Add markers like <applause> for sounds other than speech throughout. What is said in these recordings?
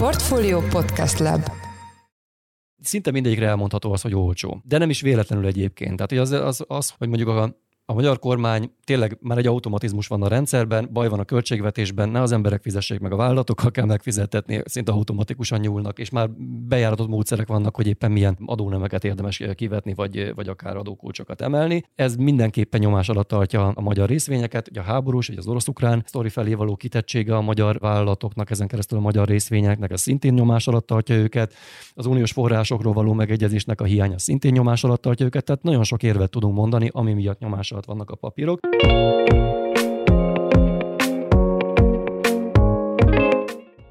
Portfolio Podcast Lab Szinte mindegyikre elmondható az, hogy olcsó. De nem is véletlenül egyébként. Tehát hogy az, az, az hogy mondjuk a a magyar kormány tényleg már egy automatizmus van a rendszerben, baj van a költségvetésben, ne az emberek fizessék meg a vállalatokkal kell megfizetetni, szinte automatikusan nyúlnak, és már bejáratott módszerek vannak, hogy éppen milyen adónemeket érdemes kivetni, vagy, vagy akár adókulcsokat emelni. Ez mindenképpen nyomás alatt tartja a magyar részvényeket, ugye a háborús, vagy az orosz-ukrán sztori felé való kitettsége a magyar vállalatoknak, ezen keresztül a magyar részvényeknek, ez szintén nyomás alatt tartja őket. Az uniós forrásokról való megegyezésnek a hiánya szintén nyomás alatt tartja őket, tehát nagyon sok érvet tudunk mondani, ami miatt nyomás alatt vannak a papírok.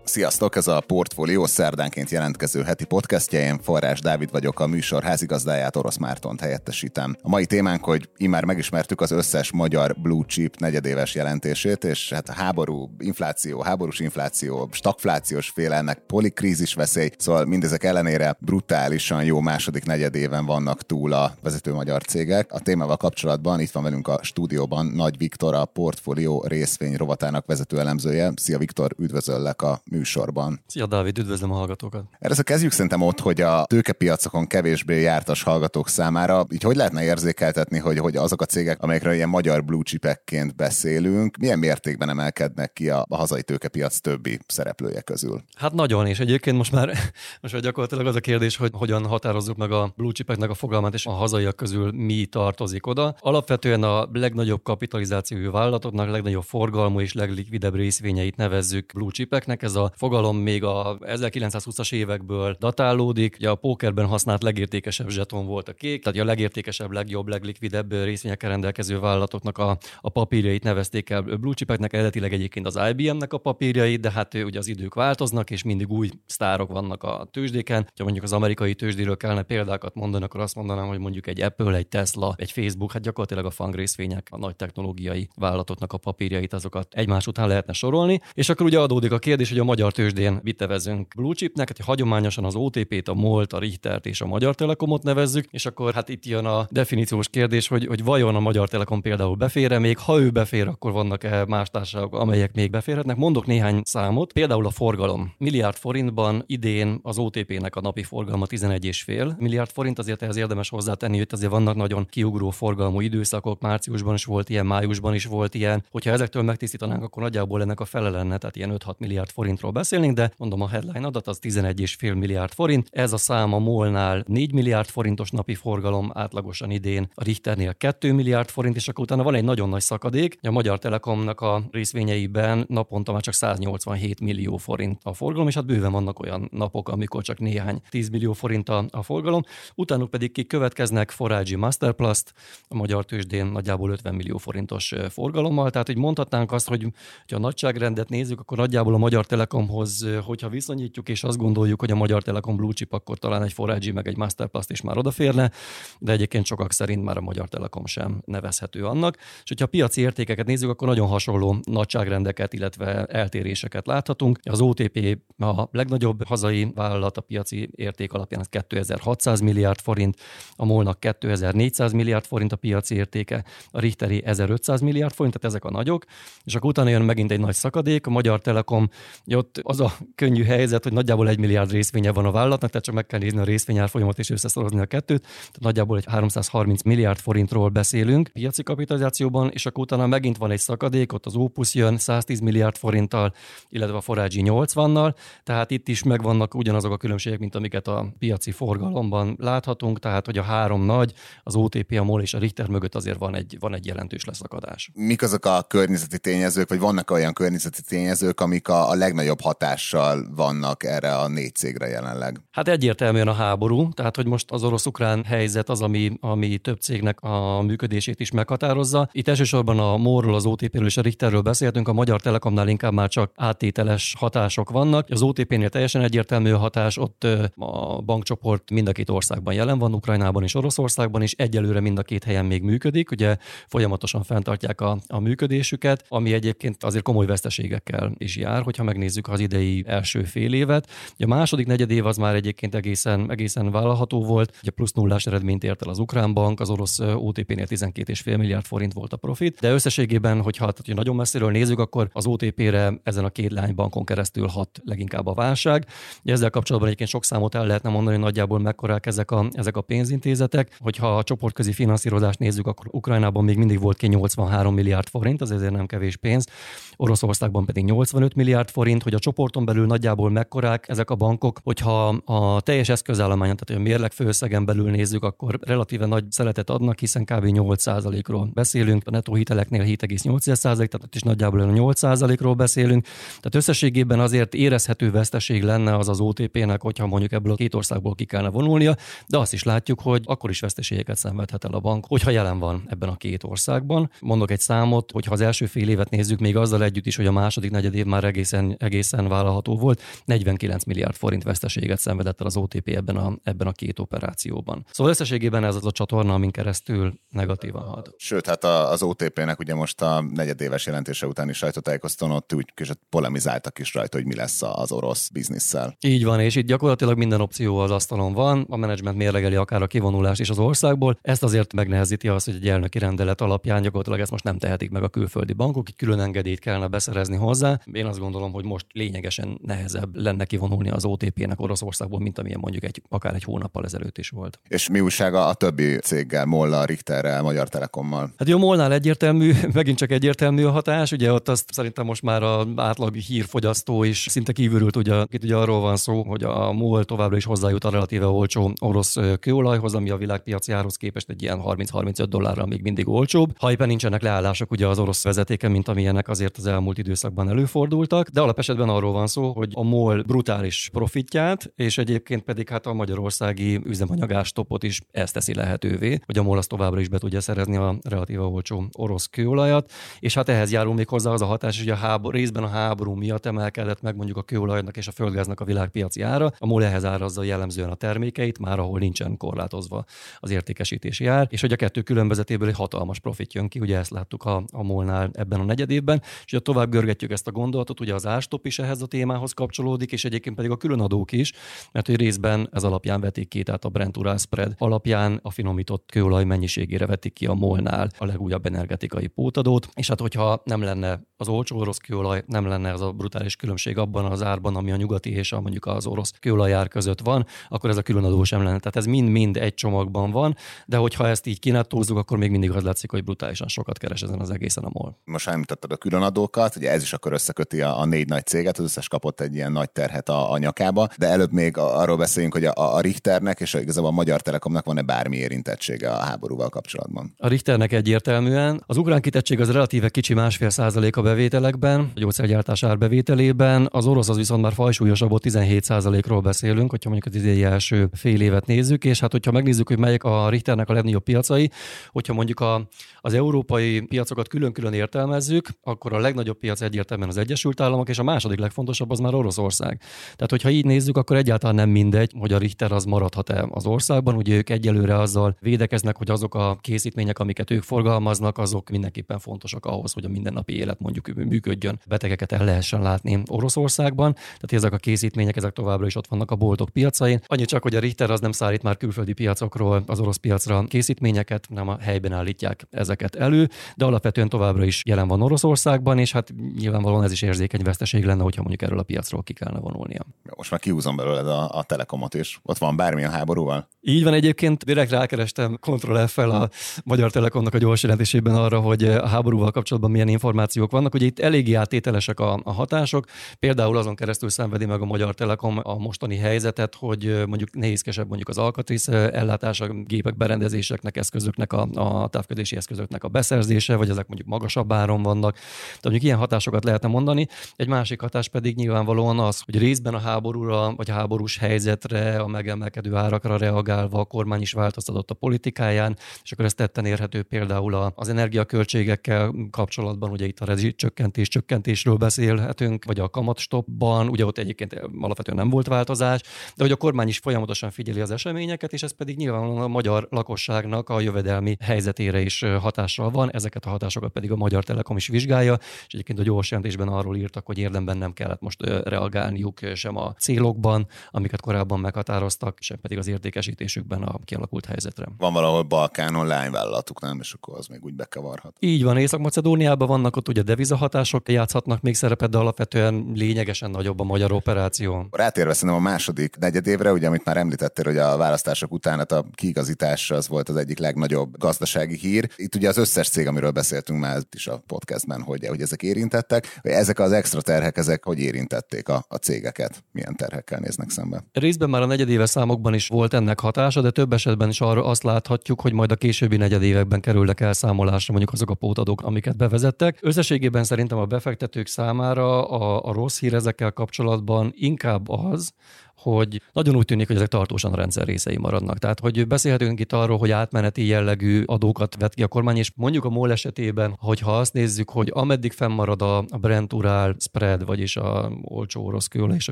Sziasztok, ez a Portfolio szerdánként jelentkező heti podcastja. Én Forrás Dávid vagyok, a műsor házigazdáját Orosz Mártont helyettesítem. A mai témánk, hogy immár megismertük az összes magyar blue chip negyedéves jelentését, és hát a háború, infláció, háborús infláció, stagflációs félelmek, polikrízis veszély, szóval mindezek ellenére brutálisan jó második negyedéven vannak túl a vezető magyar cégek. A témával kapcsolatban itt van velünk a stúdióban Nagy Viktor, a Portfolio részvény rovatának vezető elemzője. Szia Viktor, üdvözöllek a műsorban. Szia Dávid, üdvözlöm a hallgatókat. Erre a kezdjük szerintem ott, hogy a tőkepiacokon kevésbé jártas hallgatók számára, így hogy lehetne érzékeltetni, hogy, hogy azok a cégek, amelyekről ilyen magyar blue chipekként beszélünk, milyen mértékben emelkednek ki a, a hazai tőkepiac többi szereplője közül? Hát nagyon, és egyébként most már, <laughs> most már gyakorlatilag az a kérdés, hogy hogyan határozzuk meg a blue chipeknek a fogalmát, és a hazaiak közül mi tartozik oda. Alapvetően a legnagyobb kapitalizációjú vállalatoknak, legnagyobb forgalmú és leglikvidebb részvényeit nevezzük blue chipeknek. Ez a fogalom még a 1920-as évekből datálódik. Ugye a pókerben használt legértékesebb zseton volt a kék, tehát a legértékesebb, legjobb, leglikvidebb részvényekkel rendelkező vállalatoknak a, a papírjait nevezték el blue chipeknek, eredetileg egyébként az IBM-nek a papírjait, de hát ugye az idők változnak, és mindig új sztárok vannak a tőzsdéken. Ha mondjuk az amerikai tőzsdéről kellene példákat mondani, akkor azt mondanám, hogy mondjuk egy Apple, egy Tesla, egy Facebook, hát gyakorlatilag a fang részvények, a nagy technológiai vállalatoknak a papírjait, azokat egymás után lehetne sorolni. És akkor ugye adódik a kérdés, hogy a magyar tőzsdén mit nevezünk blue chipnek, hát hagyományosan az OTP-t, a MOLT, a Richtert és a Magyar Telekomot nevezzük, és akkor hát itt jön a definíciós kérdés, hogy, hogy vajon a Magyar Telekom például befér még, ha ő befér, akkor vannak-e más társaságok, amelyek még beférhetnek. Mondok néhány számot, például a forgalom. Milliárd forintban idén az OTP-nek a napi forgalma 11,5 milliárd forint, azért ehhez érdemes hozzátenni, hogy azért vannak nagyon kiugró forgalmú időszakok, márciusban is volt ilyen, májusban is volt ilyen. Hogyha ezektől megtisztítanánk, akkor nagyjából ennek a fele lenne, tehát ilyen 5-6 milliárd forintról beszélnénk, de mondom a headline adat az 11,5 milliárd forint. Ez a szám a Molnál 4 milliárd forintos napi forgalom átlagosan idén, a Richternél 2 milliárd forint, és akkor utána van egy nagyon nagy szakadék. A Magyar Telekomnak a részvényeiben naponta már csak 187 millió forint a forgalom, és hát bőven vannak olyan napok, amikor csak néhány 10 millió forint a, a forgalom. Utánuk pedig ki következnek Forágyi Masterplast, a magyar tőzsdén nagyjából 50 millió forintos forgalommal. Tehát, hogy mondhatnánk azt, hogy ha a nagyságrendet nézzük, akkor nagyjából a Magyar Telekomhoz, hogyha viszonyítjuk, és azt gondoljuk, hogy a Magyar Telekom Blue Chip, akkor talán egy Forágyi meg egy Masterplast is már odaférne, de egyébként sokak szerint már a Magyar Telekom sem nevezhető annak. És hogyha a piaci értékeket nézzük, akkor nagyon hasonló nagyságrendeket, illetve eltéréseket láthatunk. Az OTP a legnagyobb hazai vállalat a piaci érték alapján 2600 milliárd forint, a Molnak 2400 milliárd forint a piaci értéke, a Richteri 1500 milliárd forint, tehát ezek a nagyok, és akkor utána jön megint egy nagy szakadék, a Magyar Telekom, ott az a könnyű helyzet, hogy nagyjából egy milliárd részvénye van a vállalatnak, tehát csak meg kell nézni a részvényárfolyamat és összeszorozni a kettőt, tehát nagyjából egy 330 milliárd forintról beszélünk piaci kapitalizációban, és akkor utána megint van egy szakadék, ott az Opus jön 110 milliárd forinttal, illetve a Forágyi 80-nal, tehát itt is megvannak ugyanazok a különbségek, mint amiket a piaci forgalomban láthatunk, tehát hogy a három nagy, az OTP, a MOL és a Richter mögött azért van egy, van egy jelentős leszakadás. Mik azok a környezeti tényezők, vagy vannak olyan környezeti tényezők, amik a, a legnagyobb hatással vannak erre a négy cégre jelenleg? Hát egyértelműen a háború, tehát hogy most az orosz-ukrán helyzet az, ami, ami több cégnek a működését is meghatározza. Itt elsősorban a MOR-ról, az OTP-ről és a Richterről beszéltünk, a Magyar Telekomnál inkább már csak áttételes hatások vannak. Az OTP-nél teljesen egyértelmű a hatás, ott a bankcsoport mind a két országban jelen van, Ukrajnában és Oroszországban is, egyelőre mind a két helyen még működik, ugye folyamatosan fenntartják a, a működésüket, ami egyébként azért komoly veszteségekkel is jár, hogyha megnézzük nézzük az idei első fél évet. A második negyed év az már egyébként egészen, egészen vállalható volt. Ugye plusz nullás eredményt ért el az Ukrán Bank, az orosz OTP-nél 12,5 milliárd forint volt a profit, de összességében, hogyha tehát, hogy nagyon messziről nézzük, akkor az OTP-re ezen a két lánybankon keresztül hat leginkább a válság. Ugye ezzel kapcsolatban egyébként sok számot el lehetne mondani, hogy nagyjából mekkorák ezek a, ezek a pénzintézetek. Hogyha a csoportközi finanszírozást nézzük, akkor Ukrajnában még mindig volt ki 83 milliárd forint, az ezért nem kevés pénz. Oroszországban pedig 85 milliárd forint, hogy a csoporton belül nagyjából mekkorák ezek a bankok, hogyha a teljes eszközállományon, tehát a mérleg főösszegen belül nézzük, akkor relatíve nagy szeletet adnak, hiszen kb. 8%-ról beszélünk, a netto hiteleknél 7,8%, tehát ott is nagyjából a 8%-ról beszélünk. Tehát összességében azért érezhető veszteség lenne az az OTP-nek, hogyha mondjuk ebből a két országból ki kellene vonulnia, de azt is látjuk, hogy akkor is veszteségeket szenvedhet el a bank, hogyha jelen van ebben a két országban. Mondok egy számot, hogyha az első fél évet nézzük, még azzal együtt is, hogy a második negyed év már egészen, egészen vállalható volt, 49 milliárd forint veszteséget szenvedett el az OTP ebben a, ebben a két operációban. Szóval összességében ez az a csatorna, amin keresztül negatívan hat. Sőt, hát az OTP-nek ugye most a negyedéves jelentése utáni sajtótájékoztatón ott úgy kicsit polemizáltak is rajta, hogy mi lesz az orosz bizniszsel. Így van, és itt gyakorlatilag minden opció az asztalon van, a menedzsment mérlegeli akár a kivonulást is az országból. Ezt azért megnehezíti az, hogy egy elnöki rendelet alapján gyakorlatilag ezt most nem tehetik meg a külföldi bankok, egy külön engedélyt kellene beszerezni hozzá. Én azt gondolom, hogy most lényegesen nehezebb lenne kivonulni az OTP-nek Oroszországból, mint amilyen mondjuk egy, akár egy hónappal ezelőtt is volt. És mi újsága a többi céggel, Molla, Richterrel, Magyar Telekommal? Hát jó, Molnál egyértelmű, <laughs> megint csak egyértelmű a hatás. Ugye ott azt szerintem most már a átlag hírfogyasztó is szinte kívülült, ugye itt ugye arról van szó, hogy a MOL továbbra is hozzájut a relatíve olcsó orosz kőolajhoz, ami a világpiaci árhoz képest egy ilyen 30-35 dollárra még mindig olcsóbb. Ha éppen nincsenek leállások ugye az orosz vezetéken, mint amilyenek azért az elmúlt időszakban előfordultak, de alapesetben arról van szó, hogy a MOL brutális profitját, és egyébként pedig hát a magyarországi üzemanyagástopot is ezt teszi lehetővé, hogy a MOL az továbbra is be tudja szerezni a relatíve olcsó orosz kőolajat, és hát ehhez járul még hozzá az a hatás, hogy a háború, részben a háború miatt emelkedett meg mondjuk a kőolajnak és a földgáznak a világpiaci ára. A MOL ehhez árazza jellemzően a termékeit, már ahol nincsen korlátozva az értékesítési ár, és hogy a kettő különbözetéből egy hatalmas profit jön ki, ugye ezt láttuk a, a MOL-nál ebben a negyedében, és ugye tovább görgetjük ezt a gondolatot, ugye az ástop is ehhez a témához kapcsolódik, és egyébként pedig a különadók is, mert hogy részben ez alapján vetik ki, tehát a Brent Ural spread alapján a finomított kőolaj mennyiségére vetik ki a molnál a legújabb energetikai pótadót, és hát hogyha nem lenne az olcsó orosz kőolaj, nem lenne ez a brutális különbség abban az árban, ami a nyugati és a mondjuk az orosz kőolajár között van, akkor ez a különadó sem lenne. Tehát ez mind-mind egy csomagban van, de hogyha ezt így kinettózzuk, akkor még mindig az látszik, hogy brutálisan sokat keres ezen az egészen a MOL. Most említetted a különadókat, ugye ez is akkor összeköti a, a négy nagy céget, az összes kapott egy ilyen nagy terhet a, a nyakába, de előbb még arról beszéljünk, hogy a, a Richternek és igazából a Magyar Telekomnak van-e bármi érintettsége a háborúval kapcsolatban. A Richternek egyértelműen. Az ukrán kitettség az relatíve kicsi másfél százalék a bevételekben, a gyógyszergyártás árbevételében, az orosz az viszont már fajsúlyosabb, 17 százalékról beszélünk, hogyha mondjuk az idei első fél évet nézzük, és hát hogyha megnézzük, hogy melyek a Richternek a legnagyobb piacai, hogyha mondjuk a, az európai piacokat külön-külön értelmezzük, akkor a legnagyobb piac egyértelműen az Egyesült Államok, és a második legfontosabb az már Oroszország. Tehát, hogyha így nézzük, akkor egyáltalán nem mindegy, hogy a Richter az maradhat-e az országban. Ugye ők egyelőre azzal védekeznek, hogy azok a készítmények, amiket ők forgalmaznak, azok mindenképpen fontosak ahhoz, hogy a mindennapi élet mondjuk működjön, betegeket el lehessen látni Oroszországban. Tehát ezek a készítmények, ezek továbbra is ott vannak a boltok piacain. Annyi csak, hogy a Richter az nem szállít már külföldi piacokról az orosz piacra készítményeket, nem a helyben állítják ezeket elő, de alapvetően továbbra is jelen van Oroszországban, és hát nyilvánvalóan ez is érzékeny veszteség lenne, hogyha mondjuk erről a piacról ki kellene vonulnia. Most már kihúzom belőled a, a telekomot is. Ott van bármilyen háborúval? Így van egyébként, direkt rákerestem Ctrl f a Magyar Telekomnak a gyors jelentésében arra, hogy a háborúval kapcsolatban milyen információk vannak. Ugye itt eléggé átételesek a, a hatások. Például azon keresztül szenvedi meg a Magyar Telekom a mostani helyzetet, hogy mondjuk nehézkesebb mondjuk az alkatrész ellátása, gépek, berendezéseknek, eszközöknek, a, a távközlési eszközöknek a beszerzése, vagy ezek mondjuk magasabb áron vannak. Tehát mondjuk ilyen hatásokat lehetne mondani. Egy másik hatás pedig nyilvánvalóan az, hogy részben a háborúra, vagy háborús helyzetre, a megemelkedő árakra reagálva a kormány is változtatott a politikáján, és akkor ez tetten érhető például az energiaköltségekkel kapcsolatban, ugye itt a rezsicsökkentés, csökkentésről beszélhetünk, vagy a kamatstopban, ugye ott egyébként alapvetően nem volt változás, de hogy a kormány is folyamatosan figyeli az eseményeket, és ez pedig nyilvánvalóan a magyar lakosságnak a jövedelmi helyzetére is hatással van, ezeket a hatásokat pedig a Magyar Telekom is vizsgálja, és egyébként a gyors jelentésben arról írtak, hogy érdemben nem kellett most reagálniuk sem a célokban, amiket korábban meghatároztak, sem pedig az értékesítésükben a kialakult helyzetre. Van valahol Balkánon lányvállalatuk, nem? És akkor az még úgy bekavarhat. Így van, Észak-Macedóniában vannak ott ugye devizahatások játszhatnak még szerepet, de alapvetően lényegesen nagyobb a magyar operáció. Rátérve szerintem a második negyedévre, ugye amit már említettél, hogy a választások után hát a kiigazítás az volt az egyik legnagyobb gazdasági hír. Itt ugye az összes cég, amiről beszéltünk már is a podcastben, hogy, hogy ezek érintettek. Ezek az extra terhek, ezek hogy érintették a, a cégeket? Milyen terhekkel néznek szembe? Részben már a negyedéves számokban is volt ennek hatása, de több esetben is arra azt láthatjuk, hogy majd a későbbi negyedévekben kerülnek elszámolásra mondjuk azok a pótadók, amiket bevezettek. Összességében szerintem a befektetők számára a, a rossz hír ezekkel kapcsolatban inkább az, hogy nagyon úgy tűnik, hogy ezek tartósan a rendszer részei maradnak. Tehát, hogy beszélhetünk itt arról, hogy átmeneti jellegű adókat vet ki a kormány, és mondjuk a MOL esetében, hogyha azt nézzük, hogy ameddig fennmarad a Brent Ural spread, vagyis a olcsó orosz kőolaj és a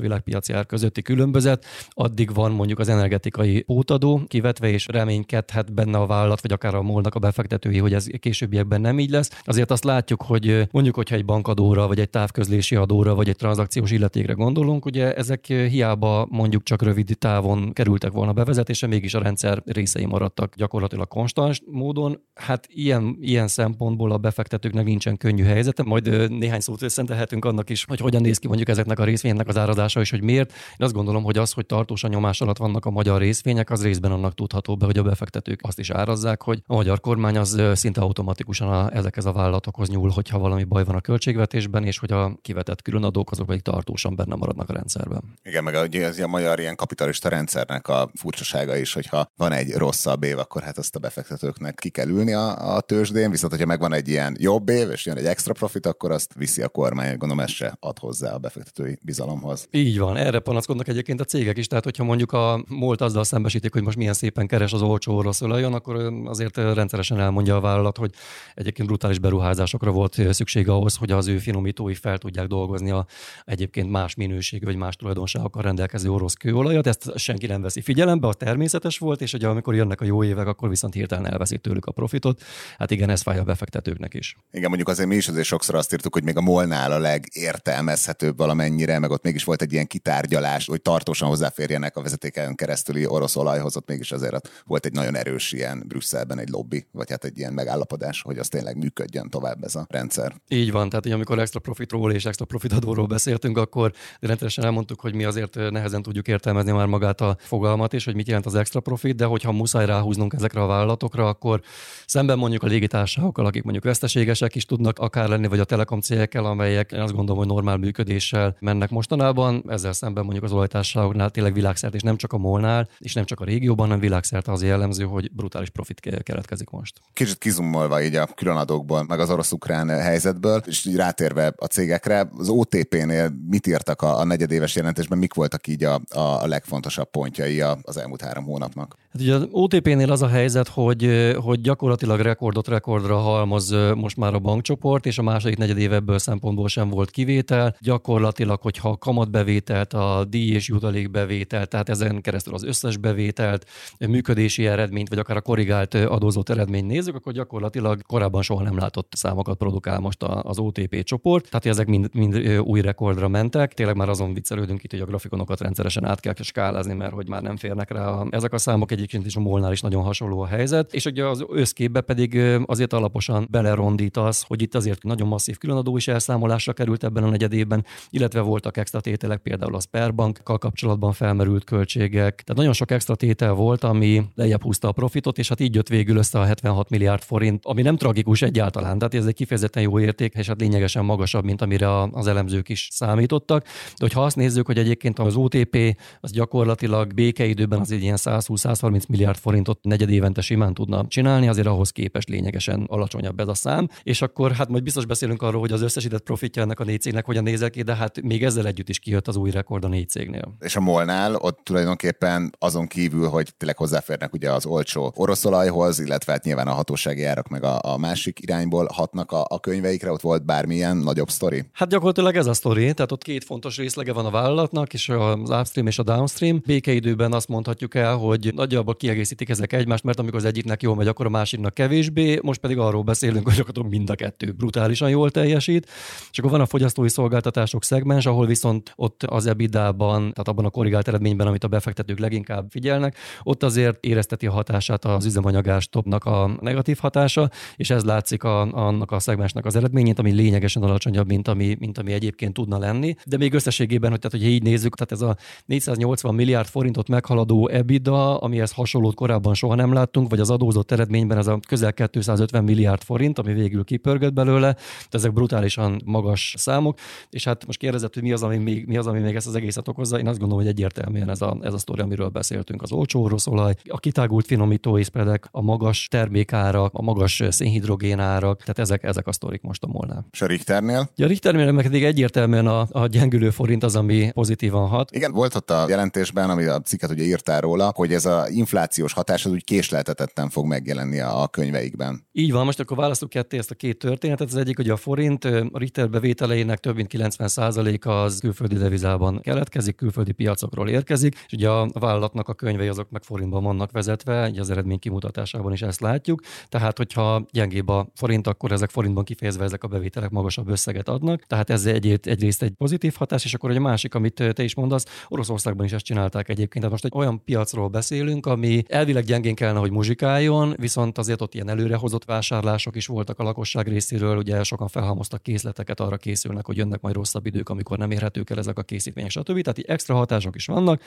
világpiaci ár közötti különbözet, addig van mondjuk az energetikai pótadó kivetve, és reménykedhet benne a vállalat, vagy akár a molnak a befektetői, hogy ez későbbiekben nem így lesz. Azért azt látjuk, hogy mondjuk, hogyha egy bankadóra, vagy egy távközlési adóra, vagy egy tranzakciós illetékre gondolunk, ugye ezek hiába mondjuk csak rövid távon kerültek volna bevezetése, mégis a rendszer részei maradtak gyakorlatilag konstans módon. Hát ilyen, ilyen szempontból a befektetőknek nincsen könnyű helyzete. Majd néhány szót összentehetünk annak is, hogy hogyan néz ki mondjuk ezeknek a részvényeknek az árazása, és hogy miért. Én azt gondolom, hogy az, hogy tartósan nyomás alatt vannak a magyar részvények, az részben annak tudható be, hogy a befektetők azt is árazzák, hogy a magyar kormány az szinte automatikusan a, ezekhez a vállalatokhoz nyúl, hogyha valami baj van a költségvetésben, és hogy a kivetett különadók azok pedig tartósan benne maradnak a rendszerben. Igen, meg ugye az magyar ilyen kapitalista rendszernek a furcsasága is, hogyha van egy rosszabb év, akkor hát azt a befektetőknek ki kell ülni a, a tőzsdén, viszont hogyha megvan egy ilyen jobb év, és jön egy extra profit, akkor azt viszi a kormány, gondolom ez se ad hozzá a befektetői bizalomhoz. Így van, erre panaszkodnak egyébként a cégek is, tehát hogyha mondjuk a múlt azzal szembesítik, hogy most milyen szépen keres az olcsó orosz olajon, akkor azért rendszeresen elmondja a vállalat, hogy egyébként brutális beruházásokra volt szükség ahhoz, hogy az ő finomítói fel tudják dolgozni a egyébként más minőségű vagy más tulajdonságokkal rendelkező orosz kőolajat, ezt senki nem veszi figyelembe, a természetes volt, és ugye amikor jönnek a jó évek, akkor viszont hirtelen elveszik tőlük a profitot. Hát igen, ez fáj a befektetőknek is. Igen, mondjuk azért mi is azért sokszor azt írtuk, hogy még a molnál a legértelmezhetőbb valamennyire, meg ott mégis volt egy ilyen kitárgyalás, hogy tartósan hozzáférjenek a vezetéken keresztüli orosz olajhoz, ott mégis azért volt egy nagyon erős ilyen Brüsszelben egy lobby, vagy hát egy ilyen megállapodás, hogy az tényleg működjön tovább ez a rendszer. Így van, tehát hogy amikor extra profitról és extra profitadóról beszéltünk, akkor rendszeresen elmondtuk, hogy mi azért nehezen tudjuk értelmezni már magát a fogalmat is, hogy mit jelent az extra profit, de hogyha muszáj ráhúznunk ezekre a vállalatokra, akkor szemben mondjuk a légitársaságokkal, akik mondjuk veszteségesek is tudnak akár lenni, vagy a telekom cégekkel, amelyek én azt gondolom, hogy normál működéssel mennek mostanában, ezzel szemben mondjuk az olajtársaságoknál tényleg világszerte, és nem csak a molnál, és nem csak a régióban, hanem világszerte az jellemző, hogy brutális profit keletkezik most. Kicsit kizumolva így a különadókból, meg az orosz-ukrán helyzetből, és így rátérve a cégekre, az OTP-nél mit írtak a, a negyedéves jelentésben, mik voltak így a, a legfontosabb pontjai az elmúlt három hónapnak? Hát ugye az OTP-nél az a helyzet, hogy, hogy gyakorlatilag rekordot rekordra halmoz most már a bankcsoport, és a második negyed ebből szempontból sem volt kivétel. Gyakorlatilag, hogyha a kamatbevételt, a díj és jutalékbevételt, tehát ezen keresztül az összes bevételt, működési eredményt, vagy akár a korrigált adózott eredményt nézzük, akkor gyakorlatilag korábban soha nem látott számokat produkál most az OTP csoport. Tehát ezek mind, mind új rekordra mentek. Tényleg már azon viccelődünk itt, hogy a grafikonokat rendszeresen át kell skálázni, mert hogy már nem férnek rá ezek a számok egyébként is a molnál is nagyon hasonló a helyzet. És ugye az összképbe pedig azért alaposan belerondít az, hogy itt azért nagyon masszív különadó is elszámolásra került ebben a negyedében, illetve voltak extra tételek, például a Sperbankkal kapcsolatban felmerült költségek. Tehát nagyon sok extra tétel volt, ami lejjebb húzta a profitot, és hát így jött végül össze a 76 milliárd forint, ami nem tragikus egyáltalán, tehát ez egy kifejezetten jó érték, és hát lényegesen magasabb, mint amire az elemzők is számítottak. De hogyha azt nézzük, hogy egyébként az OTP OTP az gyakorlatilag békeidőben az egy ilyen 120-130 milliárd forintot negyedévente simán tudna csinálni, azért ahhoz képest lényegesen alacsonyabb ez a szám. És akkor hát majd biztos beszélünk arról, hogy az összesített profitja ennek a négy cégnek hogyan nézel ki, de hát még ezzel együtt is kijött az új rekord a négy cégnél. És a Molnál ott tulajdonképpen azon kívül, hogy tényleg hozzáférnek ugye az olcsó oroszolajhoz, illetve hát nyilván a hatósági árak meg a, a másik irányból hatnak a, a könyveikre, ott volt bármilyen nagyobb sztori? Hát gyakorlatilag ez a sztori, tehát ott két fontos részlege van a vállalatnak, és az upstream és a downstream. Békeidőben azt mondhatjuk el, hogy nagyjából kiegészítik ezek egymást, mert amikor az egyiknek jól megy, akkor a másiknak kevésbé. Most pedig arról beszélünk, hogy mind a kettő brutálisan jól teljesít. És akkor van a fogyasztói szolgáltatások szegmens, ahol viszont ott az EBITDA-ban, tehát abban a korrigált eredményben, amit a befektetők leginkább figyelnek, ott azért érezteti a hatását az üzemanyagás topnak a negatív hatása, és ez látszik a, annak a szegmensnek az eredményét, ami lényegesen alacsonyabb, mint ami, mint ami egyébként tudna lenni. De még összességében, hogy tehát, hogy így nézzük, tehát ez a 480 milliárd forintot meghaladó EBITDA, amihez hasonlót korábban soha nem láttunk, vagy az adózott eredményben ez a közel 250 milliárd forint, ami végül kipörgött belőle, tehát ezek brutálisan magas számok, és hát most kérdezett, hogy mi az, ami még, mi az, ami még ezt az egészet okozza. Én azt gondolom, hogy egyértelműen ez a, ez a sztori, amiről beszéltünk, az olcsó orosz olaj, a kitágult finomító észpredek, a magas termékárak, a magas szénhidrogénárak, tehát ezek, ezek a sztorik most a Molnál. És a Richternél? Ja, a Richternél meg egyértelműen a, a gyengülő forint az, ami pozitívan hat. Igen, volt ott a jelentésben, ami a cikket ugye írtál róla, hogy ez a inflációs hatás az úgy késleltetetten fog megjelenni a könyveikben. Így van, most akkor választjuk ketté ezt a két történetet. Az egyik, hogy a forint a Richter bevételeinek több mint 90%-a az külföldi devizában keletkezik, külföldi piacokról érkezik, és ugye a vállalatnak a könyvei azok meg forintban vannak vezetve, ugye az eredmény kimutatásában is ezt látjuk. Tehát, hogyha gyengébb a forint, akkor ezek forintban kifejezve ezek a bevételek magasabb összeget adnak. Tehát ez egy, egyrészt egy pozitív hatás, és akkor egy másik, amit te is mondasz, Oroszországban is ezt csinálták egyébként. Tehát most egy olyan piacról beszélünk, ami elvileg gyengén kellene, hogy muzsikáljon, viszont azért ott ilyen előrehozott vásárlások is voltak a lakosság részéről, ugye sokan felhalmoztak készleteket, arra készülnek, hogy jönnek majd rosszabb idők, amikor nem érhetők el ezek a készítmények, stb. Tehát extra hatások is vannak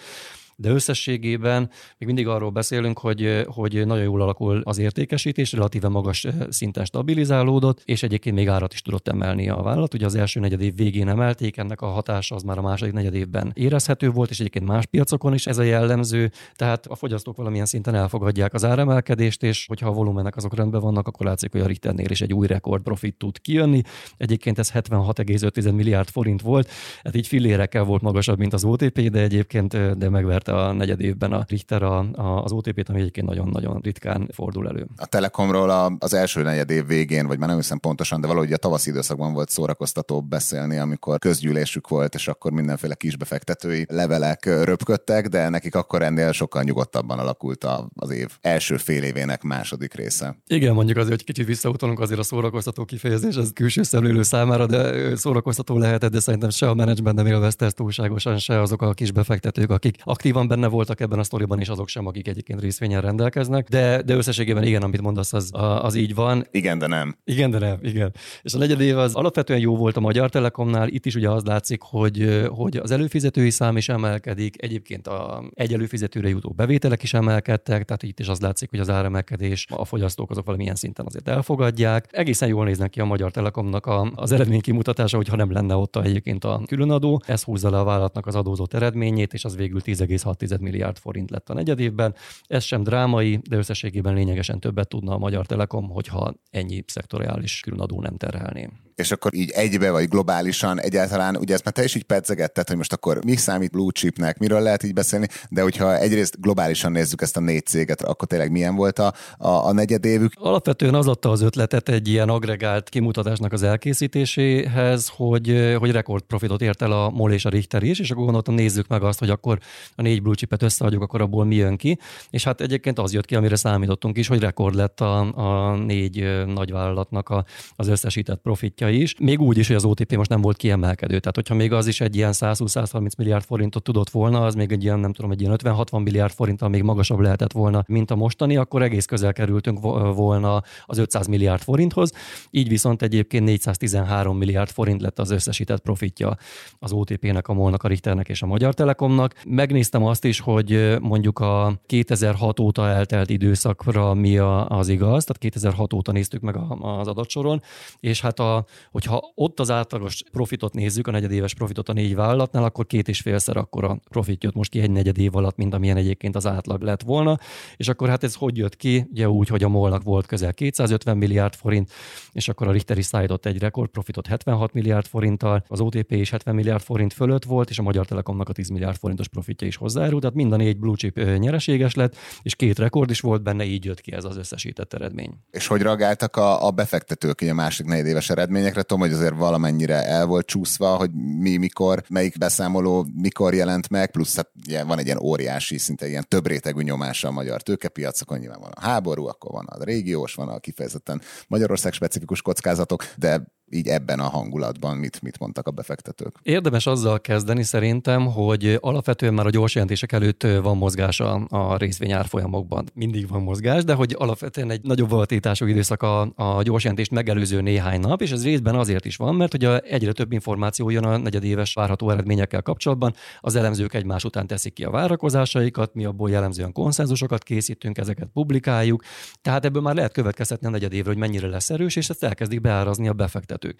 de összességében még mindig arról beszélünk, hogy, hogy nagyon jól alakul az értékesítés, relatíve magas szinten stabilizálódott, és egyébként még árat is tudott emelni a vállalat. Ugye az első negyed év végén emelték, ennek a hatása az már a második negyed évben érezhető volt, és egyébként más piacokon is ez a jellemző, tehát a fogyasztók valamilyen szinten elfogadják az áremelkedést, és hogyha a volumenek azok rendben vannak, akkor látszik, hogy a Richternél is egy új rekord profit tud kijönni. Egyébként ez 76,5 milliárd forint volt, hát így fillérekkel volt magasabb, mint az OTP, de egyébként de megverte a negyed évben a Richter a, a, az OTP-t, ami egyébként nagyon-nagyon ritkán fordul elő. A Telekomról a, az első negyed év végén, vagy már nem hiszem pontosan, de valahogy a tavaszi időszakban volt szórakoztató beszélni, amikor közgyűlésük volt, és akkor mindenféle kisbefektetői levelek röpködtek, de nekik akkor ennél sokkal nyugodtabban alakult az év első fél évének második része. Igen, mondjuk azért, hogy kicsit visszautalunk azért a szórakoztató kifejezés, ez külső szemlélő számára, de szórakoztató lehetett, de szerintem se a menedzsment nem élvezte ezt túlságosan, se azok a kisbefektetők, akik aktívan sokan benne voltak ebben a sztoriban, és azok sem, akik egyébként részvényen rendelkeznek, de, de összességében igen, amit mondasz, az, az így van. Igen, de nem. Igen, de nem, igen. És a negyed év az alapvetően jó volt a Magyar Telekomnál, itt is ugye az látszik, hogy, hogy az előfizetői szám is emelkedik, egyébként a egy előfizetőre jutó bevételek is emelkedtek, tehát itt is az látszik, hogy az áremelkedés a fogyasztók azok valamilyen szinten azért elfogadják. Egészen jól néznek ki a Magyar Telekomnak a, az eredmény kimutatása, hogyha nem lenne ott a, egyébként a különadó. Ez húzza le a vállalatnak az adózott eredményét, és az végül 10,6 milliárd forint lett a negyedévben. Ez sem drámai, de összességében lényegesen többet tudna a Magyar Telekom, hogyha ennyi szektoriális különadó nem terhelné és akkor így egybe vagy globálisan egyáltalán, ugye ezt már te is így pedzegetted, hogy most akkor mi számít blue chipnek, miről lehet így beszélni, de hogyha egyrészt globálisan nézzük ezt a négy céget, akkor tényleg milyen volt a, a, a negyed évük? Alapvetően az adta az ötletet egy ilyen agregált kimutatásnak az elkészítéséhez, hogy, hogy rekord profitot ért el a MOL és a Richter is, és akkor gondoltam nézzük meg azt, hogy akkor a négy blue chipet összeadjuk, akkor abból mi jön ki. És hát egyébként az jött ki, amire számítottunk is, hogy rekord lett a, a négy nagyvállalatnak a, az összesített profitja is, még úgy is, hogy az OTP most nem volt kiemelkedő. Tehát, hogyha még az is egy ilyen 120-130 milliárd forintot tudott volna, az még egy ilyen, nem tudom, egy ilyen 50-60 milliárd forinttal még magasabb lehetett volna, mint a mostani, akkor egész közel kerültünk volna az 500 milliárd forinthoz. Így viszont egyébként 413 milliárd forint lett az összesített profitja az OTP-nek, a MOL-nak, a Richternek és a Magyar Telekomnak. Megnéztem azt is, hogy mondjuk a 2006 óta eltelt időszakra mi az igaz, tehát 2006 óta néztük meg az adatsoron, és hát a hogyha ott az átlagos profitot nézzük, a negyedéves profitot a négy vállalatnál, akkor két és félszer a profit jött most ki egy negyed év alatt, mint amilyen egyébként az átlag lett volna. És akkor hát ez hogy jött ki? Ugye úgy, hogy a molnak volt közel 250 milliárd forint, és akkor a Richter is szállított egy rekordprofitot 76 milliárd forinttal, az OTP is 70 milliárd forint fölött volt, és a Magyar Telekomnak a 10 milliárd forintos profitja is hozzájárult. Tehát mind a négy blue chip nyereséges lett, és két rekord is volt benne, így jött ki ez az összesített eredmény. És hogy reagáltak a, a befektetők a másik negyedéves eredményekre? Tudom, hogy azért valamennyire el volt csúszva, hogy mi, mikor, melyik beszámoló mikor jelent meg, plusz hát ugye, van egy ilyen óriási, szinte ilyen több rétegű nyomása a magyar tőkepiacokon, nyilván van a háború, akkor van a régiós, van a kifejezetten Magyarország specifikus kockázatok, de így ebben a hangulatban mit, mit mondtak a befektetők? Érdemes azzal kezdeni szerintem, hogy alapvetően már a gyors jelentések előtt van mozgás a, a részvényárfolyamokban. Mindig van mozgás, de hogy alapvetően egy nagyobb volatilitású időszak a, a gyors jelentést megelőző néhány nap, és ez részben azért is van, mert ugye egyre több információ jön a negyedéves várható eredményekkel kapcsolatban. Az elemzők egymás után teszik ki a várakozásaikat, mi abból jellemzően konszenzusokat készítünk, ezeket publikáljuk. Tehát ebből már lehet következtetni a negyedévre, hogy mennyire lesz erős, és ezt elkezdik beárazni a befektetők befektetők.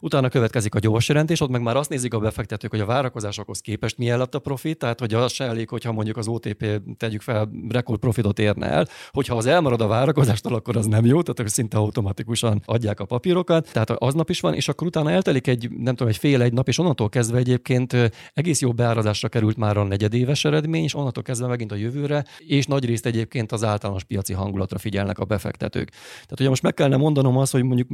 Utána következik a gyors jelentés, ott meg már azt nézik a befektetők, hogy a várakozásokhoz képest milyen lett a profit, tehát hogy az se elég, hogyha mondjuk az OTP tegyük fel rekord profitot érne el, hogyha az elmarad a várakozástól, akkor az nem jó, tehát akkor szinte automatikusan adják a papírokat, tehát aznap is van, és akkor utána eltelik egy, nem tudom, egy fél egy nap, és onnantól kezdve egyébként egész jó beárazásra került már a negyedéves eredmény, és onnantól kezdve megint a jövőre, és nagy részt egyébként az általános piaci hangulatra figyelnek a befektetők. Tehát ugye most meg kellene mondanom azt, hogy mondjuk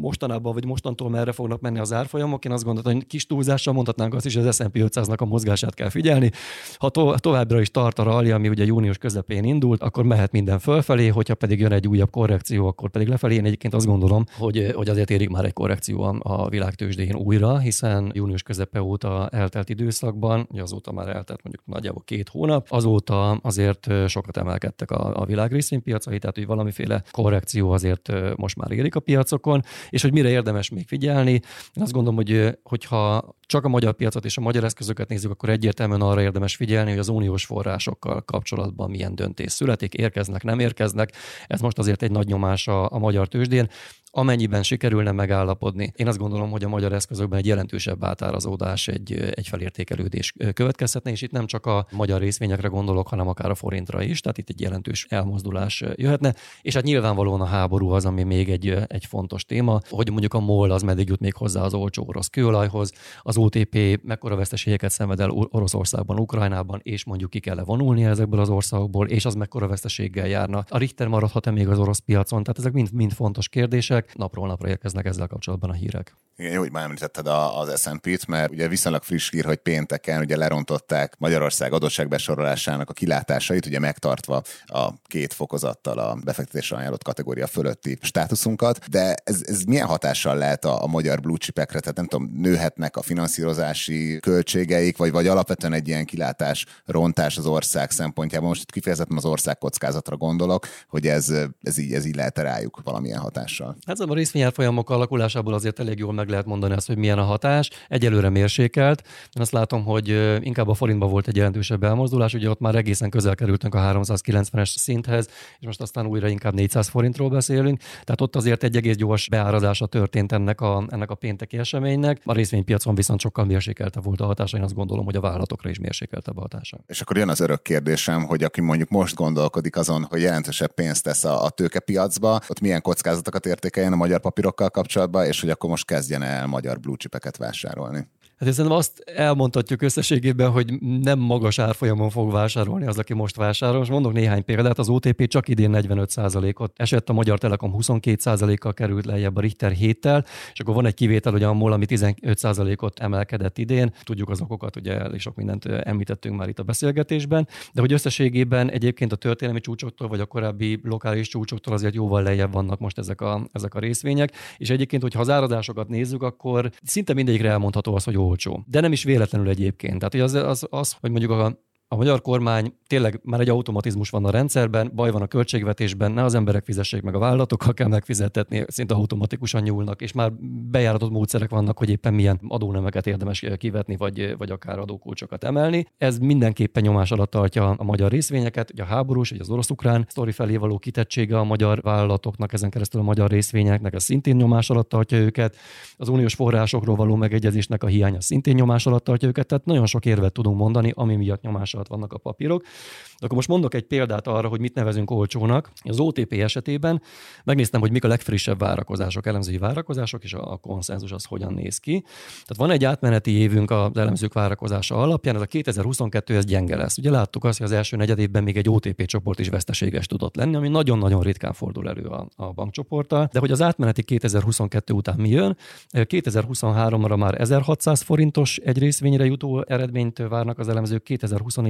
mostanában vagy mostantól merre fognak menni az árfolyamok. Én azt gondoltam, hogy kis túlzással mondhatnánk azt is, hogy az S&P 500-nak a mozgását kell figyelni. Ha to- továbbra is tart a rally, ami ugye június közepén indult, akkor mehet minden fölfelé, hogyha pedig jön egy újabb korrekció, akkor pedig lefelé. Én egyébként azt gondolom, hogy, hogy azért érik már egy korrekció a világtőzsdén újra, hiszen június közepe óta eltelt időszakban, ugye azóta már eltelt mondjuk nagyjából két hónap, azóta azért sokat emelkedtek a, a világ részvénypiacai, tehát hogy valamiféle korrekció azért most már érik a piacokon, és hogy mire érdemes még figyelni. Én azt gondolom, hogy hogyha csak a magyar piacot és a magyar eszközöket nézzük, akkor egyértelműen arra érdemes figyelni, hogy az uniós forrásokkal kapcsolatban milyen döntés születik, érkeznek, nem érkeznek. Ez most azért egy nagy nyomás a, a magyar tőzsdén amennyiben sikerülne megállapodni. Én azt gondolom, hogy a magyar eszközökben egy jelentősebb átárazódás, egy, egy felértékelődés következhetne, és itt nem csak a magyar részvényekre gondolok, hanem akár a forintra is, tehát itt egy jelentős elmozdulás jöhetne, és hát nyilvánvalóan a háború az, ami még egy, egy fontos téma, hogy mondjuk a MOL az meddig jut még hozzá az olcsó orosz kőolajhoz, az OTP mekkora veszteségeket szenved el Oroszországban, Ukrajnában, és mondjuk ki kell vonulni ezekből az országokból, és az mekkora veszteséggel járna. A Richter maradhat-e még az orosz piacon? Tehát ezek mind, mind fontos kérdések hírek, napról napra érkeznek ezzel kapcsolatban a hírek. Igen, jó, hogy már említetted az S&P-t, mert ugye viszonylag friss hír, hogy pénteken ugye lerontották Magyarország adósságbesorolásának a kilátásait, ugye megtartva a két fokozattal a befektetésre ajánlott kategória fölötti státuszunkat, de ez, ez milyen hatással lehet a, a magyar blue chipekre, tehát nem tudom, nőhetnek a finanszírozási költségeik, vagy, vagy alapvetően egy ilyen kilátás, rontás az ország szempontjából, most itt kifejezetten az ország kockázatra gondolok, hogy ez, ez, így, ez így lehet rájuk valamilyen hatással. Hát a részvényárfolyamok alakulásából azért elég jól meg lehet mondani azt, hogy milyen a hatás. Egyelőre mérsékelt. Én azt látom, hogy inkább a forintban volt egy jelentősebb elmozdulás, ugye ott már egészen közel kerültünk a 390-es szinthez, és most aztán újra inkább 400 forintról beszélünk. Tehát ott azért egy egész gyors beárazása történt ennek a, ennek a pénteki eseménynek. A részvénypiacon viszont sokkal mérsékelte volt a hatása, én azt gondolom, hogy a vállalatokra is mérsékelte a hatása. És akkor jön az örök kérdésem, hogy aki mondjuk most gondolkodik azon, hogy jelentősebb pénzt tesz a, a tőkepiacba, ott milyen kockázatokat értékeljen a magyar papírokkal kapcsolatban, és hogy akkor most kezdje kezdjen el magyar blue chipeket vásárolni. Hát szerintem azt elmondhatjuk összességében, hogy nem magas árfolyamon fog vásárolni az, aki most vásárol. Most mondok néhány példát, az OTP csak idén 45%-ot esett, a Magyar Telekom 22%-kal került lejjebb a Richter héttel, és akkor van egy kivétel, hogy a MOL, ami 15%-ot emelkedett idén. Tudjuk az okokat, ugye elég sok mindent említettünk már itt a beszélgetésben, de hogy összességében egyébként a történelmi csúcsoktól, vagy a korábbi lokális csúcsoktól azért jóval lejjebb vannak most ezek a, ezek a részvények, és egyébként, hogyha az árazásokat nézzük, akkor szinte mindegyikre elmondható az, hogy olcsó. De nem is véletlenül egyébként. Tehát hogy az, az, az hogy mondjuk a A magyar kormány tényleg már egy automatizmus van a rendszerben, baj van a költségvetésben, ne az emberek fizessék meg a vállalatokkal kell megfizetetni, szinte automatikusan nyúlnak, és már bejáratott módszerek vannak, hogy éppen milyen adónemeket érdemes kivetni, vagy, vagy akár adókulcsokat emelni. Ez mindenképpen nyomás alatt tartja a magyar részvényeket, ugye a háborús, vagy az orosz-ukrán sztori felé való kitettsége a magyar vállalatoknak, ezen keresztül a magyar részvényeknek, ez szintén nyomás alatt tartja őket. Az uniós forrásokról való megegyezésnek a hiánya szintén nyomás alatt tartja őket, tehát nagyon sok érvet tudunk mondani, ami miatt nyomás alatt vannak a papírok. De akkor most mondok egy példát arra, hogy mit nevezünk olcsónak. Az OTP esetében megnéztem, hogy mik a legfrissebb várakozások, elemzői várakozások, és a konszenzus az hogyan néz ki. Tehát van egy átmeneti évünk az elemzők várakozása alapján, ez a 2022 ez gyenge lesz. Ugye láttuk azt, hogy az első negyedévben még egy OTP csoport is veszteséges tudott lenni, ami nagyon-nagyon ritkán fordul elő a, a bankcsoporttal. De hogy az átmeneti 2022 után mi jön, 2023-ra már 1600 forintos egy részvényre jutó eredményt várnak az elemzők,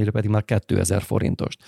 2024-re pedig már 2000 forintost.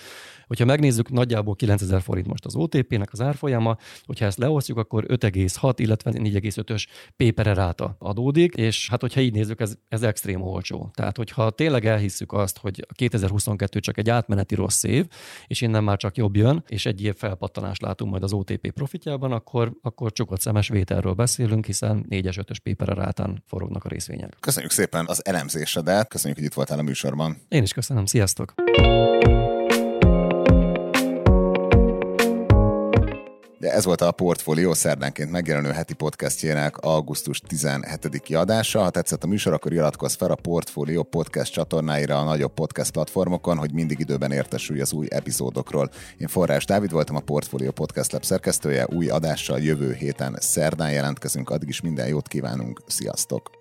Hogyha megnézzük, nagyjából 9000 forint most az OTP-nek az árfolyama, hogyha ezt leosztjuk, akkor 5,6, illetve 4,5-ös pépere ráta adódik, és hát hogyha így nézzük, ez, ez extrém olcsó. Tehát, hogyha tényleg elhisszük azt, hogy a 2022 csak egy átmeneti rossz év, és innen már csak jobb jön, és egy év felpattanást látunk majd az OTP profitjában, akkor, akkor csukott szemes vételről beszélünk, hiszen 4-es, 5-ös pépere rátán forognak a részvények. Köszönjük szépen az elemzésedet, köszönjük, hogy itt voltál a műsorban. Én is köszönöm, sziasztok! De ez volt a Portfolio szerdánként megjelenő heti podcastjének augusztus 17. adása. Ha tetszett a műsor, akkor iratkozz fel a Portfolio podcast csatornáira a nagyobb podcast platformokon, hogy mindig időben értesülj az új epizódokról. Én Forrás Dávid voltam a Portfolio Podcast Lab szerkesztője, új adással jövő héten szerdán jelentkezünk, addig is minden jót kívánunk, sziasztok!